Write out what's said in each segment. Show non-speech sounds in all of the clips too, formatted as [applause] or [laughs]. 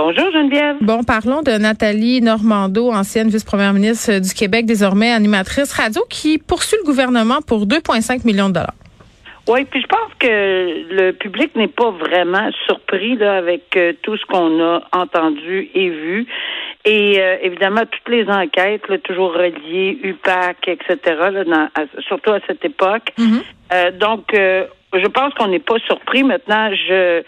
Bonjour, Geneviève. Bon, parlons de Nathalie Normando, ancienne vice-première ministre du Québec, désormais animatrice radio, qui poursuit le gouvernement pour 2,5 millions de dollars. Oui, puis je pense que le public n'est pas vraiment surpris là, avec euh, tout ce qu'on a entendu et vu. Et euh, évidemment, toutes les enquêtes, là, toujours reliées, UPAC, etc., là, dans- à- surtout à cette époque. Euh, donc, je pense qu'on n'est pas surpris. Maintenant, je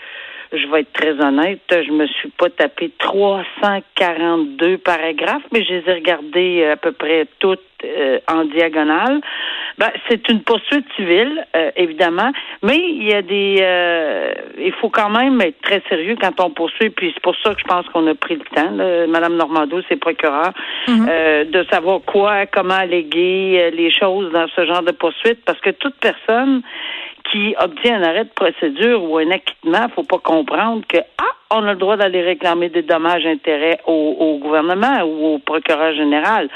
je vais être très honnête, je me suis pas tapé 342 paragraphes, mais je les ai regardés euh, à peu près toutes euh, en diagonale. Ben, c'est une poursuite civile, euh, évidemment, mais il y a des... euh, il faut quand même être très sérieux quand on poursuit, puis c'est pour ça que je pense qu'on a pris le temps, là, Madame Normando, c'est procureur, euh, de savoir quoi, comment alléguer euh, les choses dans ce genre de poursuite, parce que toute personne qui obtient un arrêt de procédure ou un acquittement, faut pas comprendre que ah, on a le droit d'aller réclamer des dommages intérêts au, au gouvernement ou au procureur général.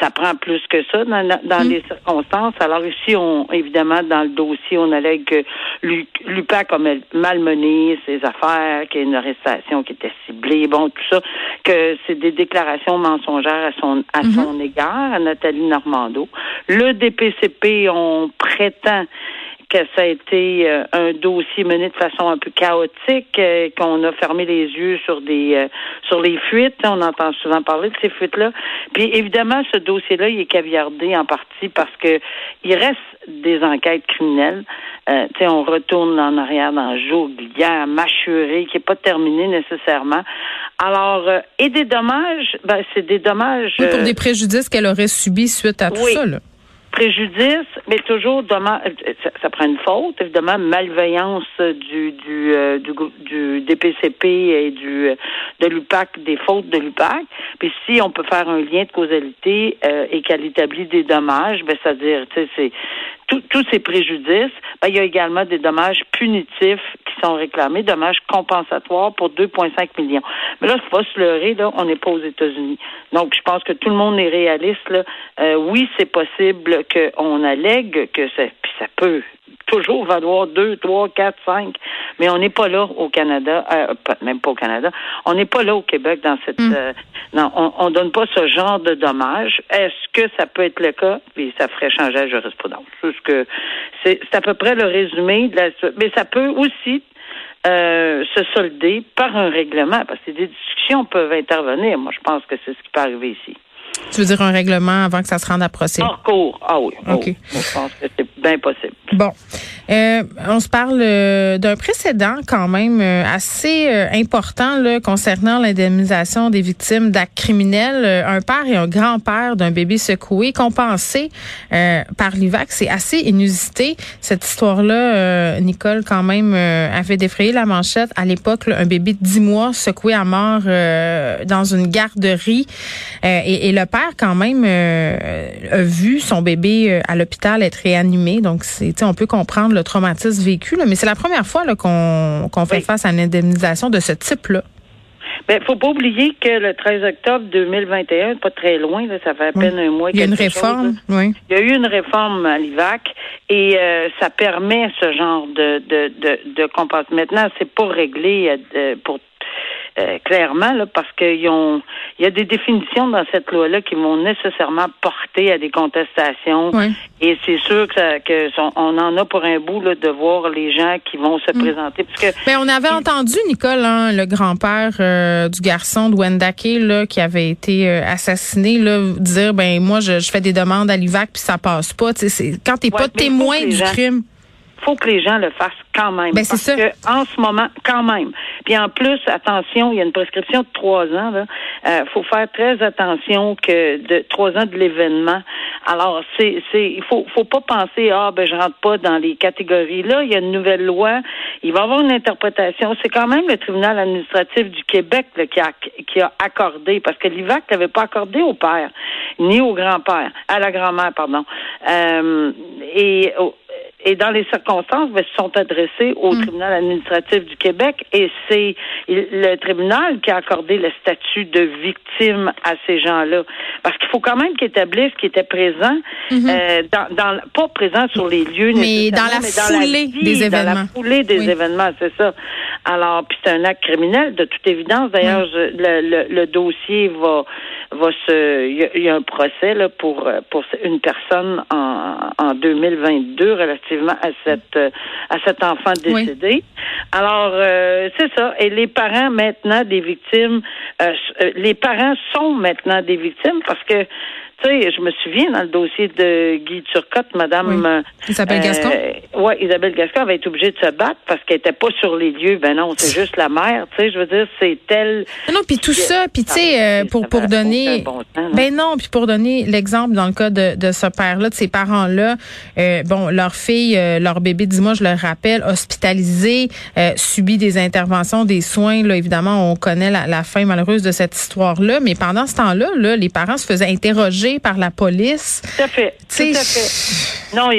Ça prend plus que ça dans, dans les circonstances. Alors ici, on évidemment dans le dossier, on allègue que Lu- l'UPAC a mal- malmené ses affaires, qu'il y a une arrestation qui était ciblée, bon tout ça, que c'est des déclarations mensongères à son à son égard, à Nathalie Normando. Le DPCP, on prétend que ça a été euh, un dossier mené de façon un peu chaotique, euh, qu'on a fermé les yeux sur des euh, sur les fuites. On entend souvent parler de ces fuites-là. Puis évidemment, ce dossier-là, il est caviardé en partie parce que il reste des enquêtes criminelles. Tu sais, on retourne en arrière dans Joglière, Machuré, qui n'est pas terminé nécessairement. Alors, et des dommages, ben, c'est des dommages. Oui, pour des préjudices qu'elle aurait subis suite à tout oui. ça. Là. Préjudice, mais toujours dommage, ça, ça prend une faute, évidemment, malveillance du du, euh, du, du DPCP et du euh, de l'UPAC, des fautes de l'UPAC. Puis si on peut faire un lien de causalité euh, et qu'elle établit des dommages, ben c'est-à-dire, tu sais, c'est tous ces préjudices, ben, il y a également des dommages punitifs qui sont réclamés, dommages compensatoires pour 2,5 millions. Mais là, faut pas se leurrer, là, on n'est pas aux États-Unis. Donc, je pense que tout le monde est réaliste. Là. Euh, oui, c'est possible qu'on allègue que ça, puis ça peut toujours valoir 2, 3, 4, 5, mais on n'est pas là au Canada, euh, pas- même pas au Canada, on n'est pas là au Québec dans cette... euh, non, on, on donne pas ce genre de dommages. Est-ce que ça peut être le cas? Puis ça ferait changer la jurisprudence. C'est à peu près le résumé de la mais ça peut aussi euh, se solder par un règlement, parce que des discussions peuvent intervenir. Moi, je pense que c'est ce qui peut arriver ici. Tu veux dire un règlement avant que ça se rende à procès? Hors cours, ah oui. oh, OK. moi, je pense que c'est bien possible. Bon, Euh, on se parle euh, d'un précédent quand même euh, assez euh, important là, concernant l'indemnisation des victimes d'actes criminels. Euh, un père et un grand-père d'un bébé secoué compensé euh, par l'IVAC. C'est assez inusité. Cette histoire-là, euh, Nicole, quand même, euh, avait défrayé la manchette. À l'époque, là, un bébé de 10 mois secoué à mort euh, dans une garderie. Euh, et, et le père, quand même, euh, a vu son bébé euh, à l'hôpital être réanimé. Donc, c'est, on peut comprendre le traumatisme vécu, là, mais c'est la première fois qu'on fait Oui. face à une indemnisation de ce type-là. Ben, faut pas oublier que le 13 octobre 2021, pas très loin, là, ça fait à peine un mois. Il y a une chose, réforme, oui. Il y a eu une réforme à l'IVAC et euh, ça permet ce genre de de de, de compensation. Maintenant, c'est pas réglé euh, pour euh, clairement là, parce qu'il ont il y a des définitions dans cette loi-là qui vont nécessairement porter à des contestations. Oui. Et c'est sûr que, ça, que son- on en a pour un bout là, de voir les gens qui vont se présenter. Parce que Mais on avait entendu, Nicole, hein, le grand-père euh, du garçon de Wendake, là, qui avait été euh, assassiné, là, dire ben moi je, je fais des demandes à l'IVAC puis ça passe pas. Quand t'es Ouais, pas témoin du gens- crime. Faut que les gens le fassent quand même. Ben, c'est parce que en ce moment, quand même. Puis en plus, attention, il y a une prescription de trois ans. Là, euh, faut faire très attention que de trois ans de l'événement. Alors, c'est, c'est, il faut, faut pas penser ah ben je rentre pas dans les catégories. Là, il y a une nouvelle loi. Il va y avoir une interprétation. C'est quand même le tribunal administratif du Québec là, qui a qui a accordé parce que l'IVAC n'avait pas accordé au père ni au grand-père, à la grand-mère, pardon. Euh, et et dans les circonstances, ben, se sont adressés au mm. tribunal administratif du Québec et c'est le tribunal qui a accordé le statut de victime à ces gens-là. Parce qu'il faut quand même qu'ils établissent qu'ils étaient présents, mm-hmm. euh, dans, dans, pas présents sur les lieux, mais dans la foulée des événements. Dans la foulée des événements, c'est ça. Alors, puis c'est un acte criminel, de toute évidence. D'ailleurs, mm. le, le, le, dossier va va se. Il y, a un procès là pour pour une personne en, en 2022 relativement à cette à cet enfant décédé. Alors euh, c'est ça. Et les parents maintenant des victimes, euh, euh, les parents sont maintenant des victimes parce que je me souviens dans le dossier de Guy Turcotte, Madame euh, Isabelle Gascon? oui, Isabelle Gascon avait été obligée de se battre parce qu'elle était pas sur les lieux. Ben non, c'est juste la mère. Tu sais, je veux dire, c'est elle. Non, puis tout ça, puis tu sais, euh, pour pour donner. ben non, puis pour donner l'exemple dans le cas de, de ce père-là, de ces parents-là, euh, bon, leur fille, leur bébé, dis-moi, je le rappelle, hospitalisé, subit des interventions, des soins. Là, évidemment, on connaît la, la fin malheureuse de cette histoire-là, mais pendant ce temps-là, là, les parents se faisaient interroger par la police. Tout à fait. Tout à fait. Non,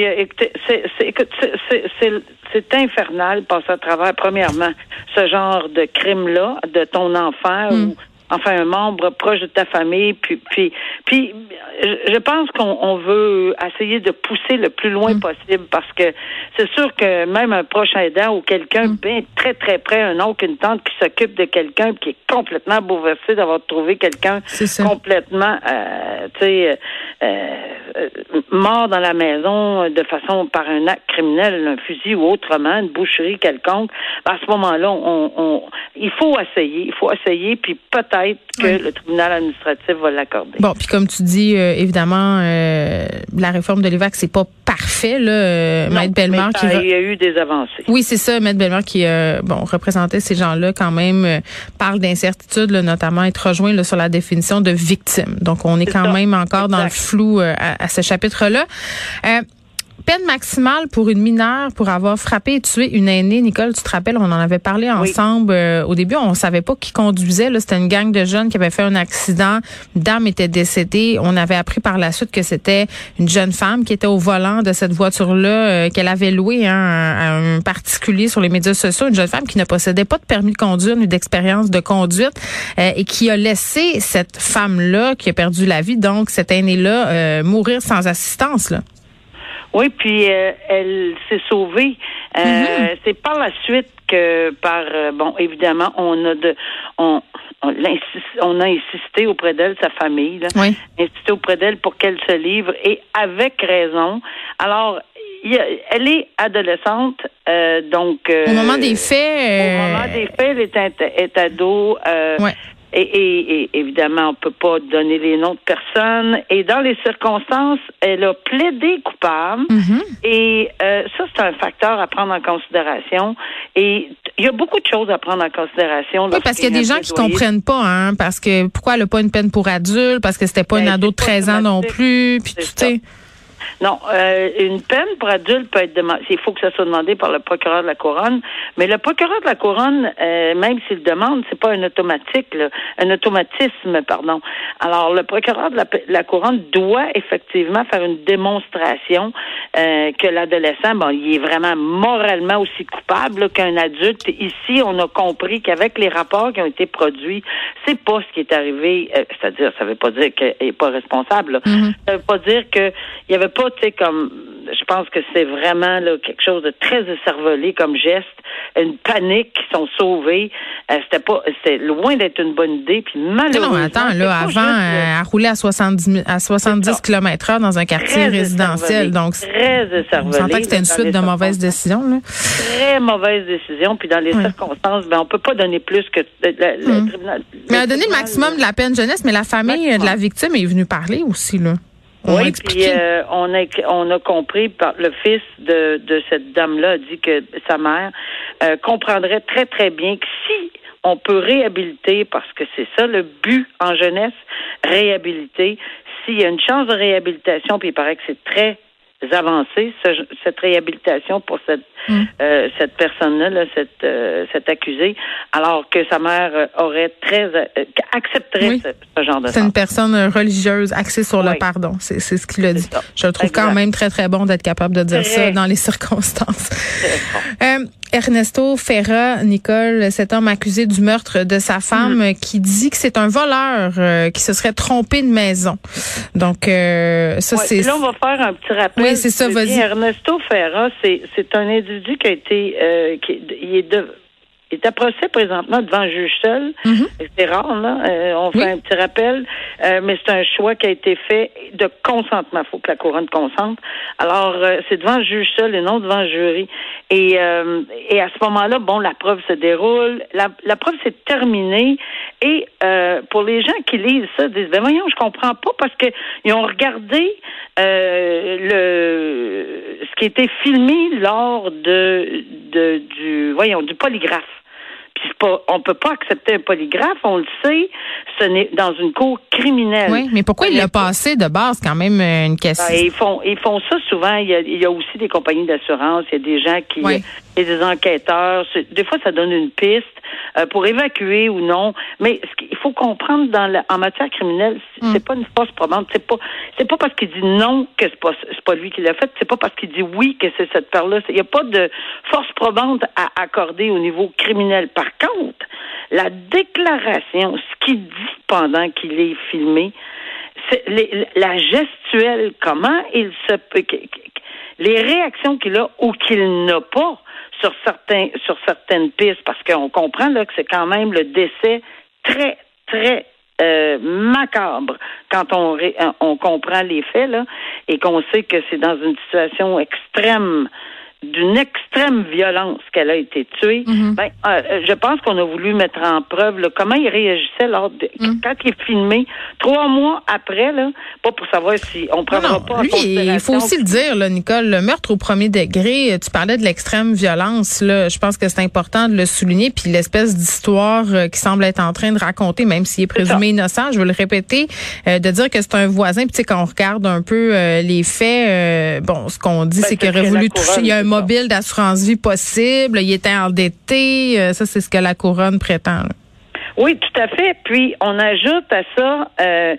c'est infernal passer à travers, premièrement, ce genre de crime-là de ton enfant hmm. ou enfin un membre proche de ta famille. Puis, puis, puis je pense qu'on veut essayer de pousser le plus loin mm. possible parce que c'est sûr que même un proche aidant ou quelqu'un mm. bien très très près, un oncle, une tante qui s'occupe de quelqu'un qui est complètement bouleversé d'avoir trouvé quelqu'un complètement, euh, tu sais, euh, euh, mort dans la maison de façon par un acte criminel, un fusil ou autrement, une boucherie quelconque. À ce moment-là, on, on, il faut essayer, il faut essayer, puis peut-être que le tribunal administratif va l'accorder. Bon, puis comme tu dis, euh, évidemment, euh, la réforme de l'EVAC, c'est pas parfait, là, euh, Maître Bellemare. qui il y a eu des avancées. Oui, c'est ça, Maître Bellemare qui, bon, représentait ces gens-là quand même, parle d'incertitude, notamment être rejoint là, sur la définition de victime. Donc, on est, quand même encore dans le flou à, à, ce chapitre-là peine maximale pour une mineure pour avoir frappé et tué une aînée. Nicole, tu te rappelles, on en avait parlé ensemble. Euh, au début, on savait pas qui conduisait. C'était une gang de jeunes qui avait fait un accident. Une dame était décédée. On avait appris par la suite que c'était une jeune femme qui était au volant de cette voiture-là euh, qu'elle avait louée hein, à un particulier sur les médias sociaux. Une jeune femme qui ne possédait pas de permis de conduire ni d'expérience de conduite euh, et qui a laissé cette femme-là qui a perdu la vie, donc cette aînée-là, mourir sans assistance. Là. Oui, puis euh, elle s'est sauvée. Euh, mm-hmm. C'est par la suite que, par euh, bon, évidemment, on a de, on, on, a insisté auprès d'elle, sa famille, là, oui. insisté auprès d'elle pour qu'elle se livre et avec raison. Alors, elle est adolescente, donc. au moment des faits. Au moment des faits, elle est, est ado. Ouais. Et, évidemment, on peut pas donner les noms de personnes. Et dans les circonstances, elle a plaidé coupable. Mm-hmm. Et euh, ça, c'est un facteur à prendre en considération. Et il y a beaucoup de choses à prendre en considération. Oui, parce qu'il y a des gens qui comprennent pas, hein, parce que pourquoi elle n'a pas une peine pour adulte, parce que c'était pas une ben, ado de 13 ans non plus, puis tu sais. Non, euh, une peine pour adulte peut être demandée. Il faut que ça soit demandé par le procureur de la couronne. Mais le procureur de la couronne, euh, même s'il demande, c'est pas un automatique, là, un automatisme, pardon. Alors, le procureur de la, couronne doit effectivement faire une démonstration euh, que l'adolescent, bon, il est vraiment moralement aussi coupable qu'un adulte. Ici, on a compris qu'avec les rapports qui ont été produits, c'est pas ce qui est arrivé. C'est-à-dire, ça veut pas dire qu'il est pas responsable. Mm-hmm. Ça veut pas dire qu'il y avait pas tu sais, comme je pense que c'est vraiment là, quelque chose de très écervelé comme geste, une panique qui sont sauvés. Euh, c'était pas, c'était loin d'être une bonne idée. Puis malheureusement, non, attends, là, avant, euh, à rouler à 70 à 70 km heure dans un quartier résidentiel, donc très. On que c'était une suite de mauvaises décisions. Là. Très mauvaise décision. Puis dans les circonstances, ben on peut pas donner plus que le, hum. tribunal. Mais a donné le maximum de la peine jeunesse, mais la famille de la victime est venue parler aussi là oui, puis euh, on a on a compris par le fils de, de cette dame-là a dit que sa mère euh, comprendrait très très bien que si on peut réhabiliter, parce que c'est ça le but en jeunesse, réhabiliter. S'il y a une chance de réhabilitation, puis il paraît que c'est très avancées, cette réhabilitation pour cette mm. euh, cette personne-là, là, cette euh, cette accusée, alors que sa mère euh, aurait très accepterait ce, genre de. C'est une personne religieuse axée sur le pardon. C'est c'est ce qu'il a dit. Je le trouve quand même très très bon d'être capable de dire ça dans les [laughs] circonstances. Ernesto Ferra, Nicole, cet homme accusé du meurtre de sa femme, mm. qui dit que c'est un voleur qui se serait trompé de maison. Donc euh, ça c'est. Là on va faire un petit rappel. Oui c'est ça. Vas-y. Ernesto Ferra, c'est c'est un individu qui a été euh, qui il est de il est à procès présentement devant un juge seul. Mhm. C'est rare, là. Euh, on fait un petit rappel, euh, mais c'est un choix qui a été fait de consentement. Il faut que la couronne consente. Alors, euh, c'est devant le juge seul et non devant le jury. Et, et à ce moment-là, bon, la preuve se déroule. La, la preuve s'est terminée. Et pour les gens qui lisent ça, disent, ben voyons, je comprends pas parce que ils ont regardé le ce qui était filmé lors de, de du voyons du polygraphe. Puis pas, on peut pas accepter un polygraphe, on le sait, ce n'est dans une cour criminelle. Oui, mais pourquoi il l'a passé de base quand même euh, une question? Ben, ils font ils font ça souvent. Il y a, il y a aussi des compagnies d'assurance, il y a des gens qui, il a des enquêteurs. Des fois, ça donne une piste. Euh, pour évacuer ou non. Mais ce il faut comprendre dans la, en matière criminelle, mm. c'est pas une force probante. C'est pas c'est pas parce qu'il dit non que c'est pas c'est pas lui qui l'a fait. C'est pas parce qu'il dit oui que c'est cette part-là. Il n'y a pas de force probante à accorder au niveau criminel. Par contre, la déclaration, ce qu'il dit pendant qu'il est filmé, c'est la gestuelle, comment il se les réactions qu'il a ou qu'il n'a pas sur certains sur certaines pistes parce qu'on comprend là que c'est quand même le décès très très euh, macabre quand on on comprend les faits là et qu'on sait que c'est dans une situation extrême d'une extrême violence qu'elle a été tuée, mhm. ben, euh, je pense qu'on a voulu mettre en preuve comment il réagissait lors de, mhm. quand il est filmé trois mois après, là, pas pour savoir si on prendra pas lui, Il faut aussi le dire, là, Nicole, le meurtre au premier degré, tu parlais de l'extrême violence, là, je pense que c'est important de le souligner, puis l'espèce d'histoire euh, qui semble être en train de raconter, même s'il est présumé innocent, je veux le répéter, euh, de dire que c'est un voisin, puis tu sais, quand on regarde un peu les faits, bon, ce qu'on dit, ben, c'est qu'il aurait voulu toucher, il y a un mobile d'assurance possible, il était endetté. Euh, ça, c'est ce que la couronne prétend. Oui, tout à fait. Puis on ajoute à ça euh,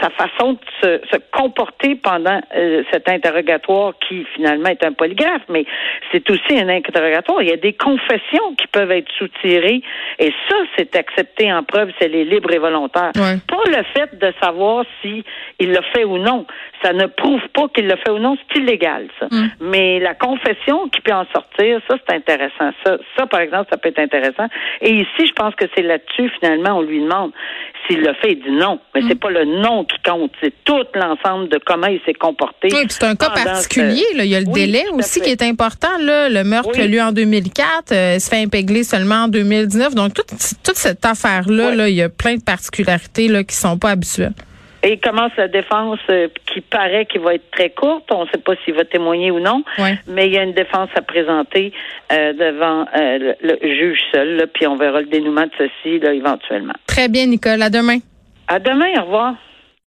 sa façon de se, comporter pendant euh, cet interrogatoire qui finalement est un polygraphe, mais c'est aussi un interrogatoire. Il y a des confessions qui peuvent être soutirées et ça, c'est accepté en preuve, c'est les libres et volontaires. Pas le fait de savoir si il l'a fait ou non. Ça ne prouve pas qu'il l'a fait ou non, c'est illégal, ça. Mm. Mais la confession qui peut en sortir, ça, c'est intéressant. Ça, ça, par exemple, ça peut être intéressant. Et ici, je pense que c'est là-dessus, finalement, on lui demande s'il le fait. Il dit non. Mais c'est mm. pas le non qui compte. C'est tout l'ensemble de comment il s'est comporté. Oui, c'est un cas particulier. Là. Il y a le délai aussi qui est important. Là. Le meurtre oui. lui en 2004 euh, se fait impégler seulement en 2019. Donc, toute, toute cette affaire-là, là, il y a plein de particularités là, qui sont pas habituelles. Et il commence la défense euh, qui paraît qu'il va être très courte. On ne sait pas s'il va témoigner ou non. Mais il y a une défense à présenter euh, devant euh, le, juge seul. puis on verra le dénouement de ceci là, éventuellement. Très bien, Nicole. À demain. À demain. Au revoir.